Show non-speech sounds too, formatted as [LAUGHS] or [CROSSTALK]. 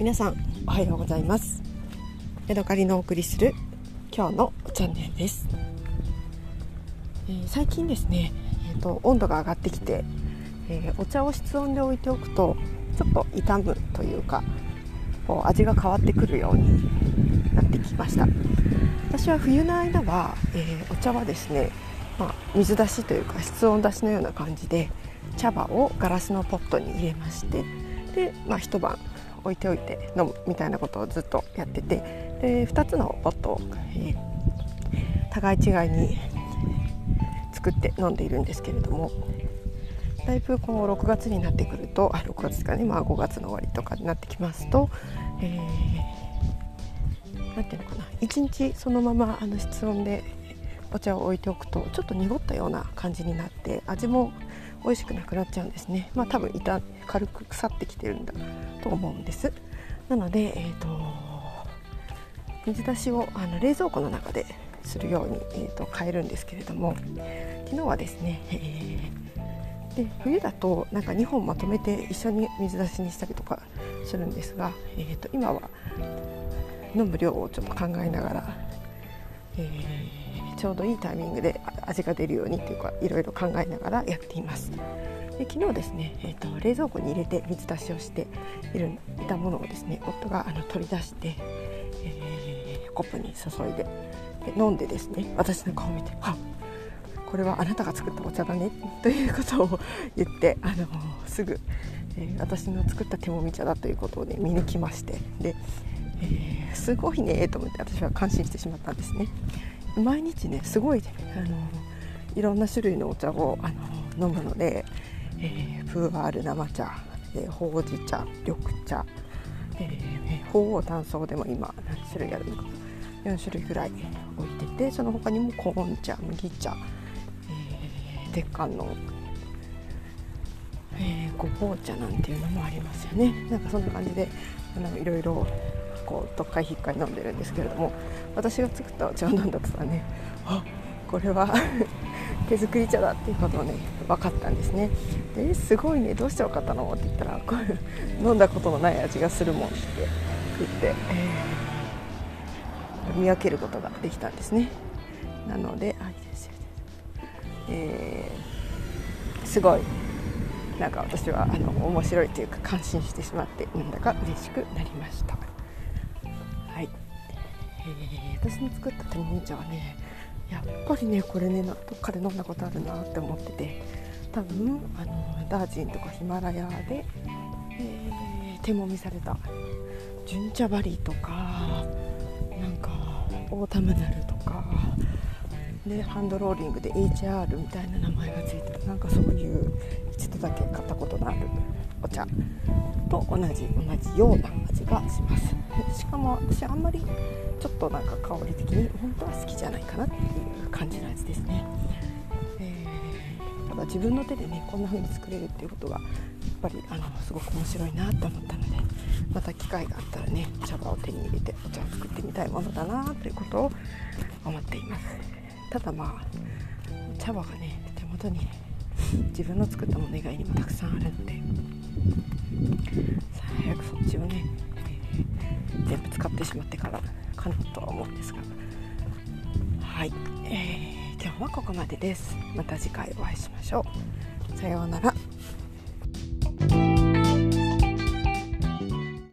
皆さんおはようございます。ヤドカリのお送りする今日のチャンネルです、えー、最近ですね、えーと、温度が上がってきて、えー、お茶を室温で置いておくとちょっと傷むというかこう味が変わってくるようになってきました。私は冬の間は、えー、お茶はですね、まあ、水出しというか室温出しのような感じで茶葉をガラスのポットに入れましてで、まあ、一晩置いておいて飲むみたいなことをずっとやってて。で2つのポットを、えー、互い違いに作って飲んでいるんですけれども。だいぶこの6月になってくるとあ6月ですかね、まあ、5月の終わりとかになってきますと、えー、なんていうのかな。1日そのままあの室温でお茶を置いておくとちょっと濁ったような感じになって味も美味しくなくなっちゃうんですね。まあ多分板軽く腐ってきてるんだと思うんです。なので、えーと、水出しをあの冷蔵庫の中でするように、えーと、変えるんですけれども昨日はですね、えー、で冬だとなんか2本まとめて一緒に水出しにしたりとかするんですが、えーと、と今は飲む量をちょっと考えながら、えー、ちょうどいいタイミングで味が出るようにというかいろいろ考えながらやっています。で昨日ですね、えーと、冷蔵庫に入れて水出しをしているいたものをですね夫があの取り出して、えー、コップに注いでで飲んでですね私の顔を見て「あこれはあなたが作ったお茶だね」ということを言ってあのすぐ、えー、私の作った手もみ茶だということをね見抜きましてで、えー、すごいねと思って私は感心してしまったんですね。毎日ねすごいあのいろんな種類のお茶をあの飲むのでえー、プーアール生茶、えー、ほうじ茶緑茶、えー、鳳凰炭素でも今何種類あるのか4種類ぐらい置いててその他にもコーン茶麦茶、えー、鉄管の、えー、ごぼう茶なんていうのもありますよね。なんかそんな感じであのいろいろこうどっかいひっかい飲んでるんですけれども私が作ったお茶を飲んだとはねあこれは [LAUGHS] 手作り茶だっていうことをね分かったんですね。ですごいねどうして分かったのって言ったらこれ飲んだことのない味がするもんって言って、えー、見分けることができたんですね。なのであいいですよ、えー、すごい。なんか私はあの面白いというか感心してしまってなんだか嬉しくなりました。はい、えー、私の作った手もみ茶はねやっぱりねこれねどっかで飲んだことあるなって思ってて多分あのダージンとかヒマラヤで、えー、手もみされた純茶バリとかなんかオータムナルとかでハンドローリングで HR みたいな名前がついてる。なんかそういう一度だけ買ったことのあるお茶。と同じ同じような味がします。しかも私あんまりちょっとなんか香り的に本当は好きじゃないかなっていう感じの味ですね、えー、ただ自分の手でねこんな風に作れるっていうことがやっぱりあのすごく面白いなと思ったのでまた機会があったらね茶葉を手に入れてお茶を作ってみたいものだなということを思っています。ただまあ茶葉がね手元に自分の作ったもの以外にもたくさんあるので早くそっちをね、えー、全部使ってしまってからかなとは思うんですが。はい、えー、今日はここまでです。また次回お会いしましょう。さようなら。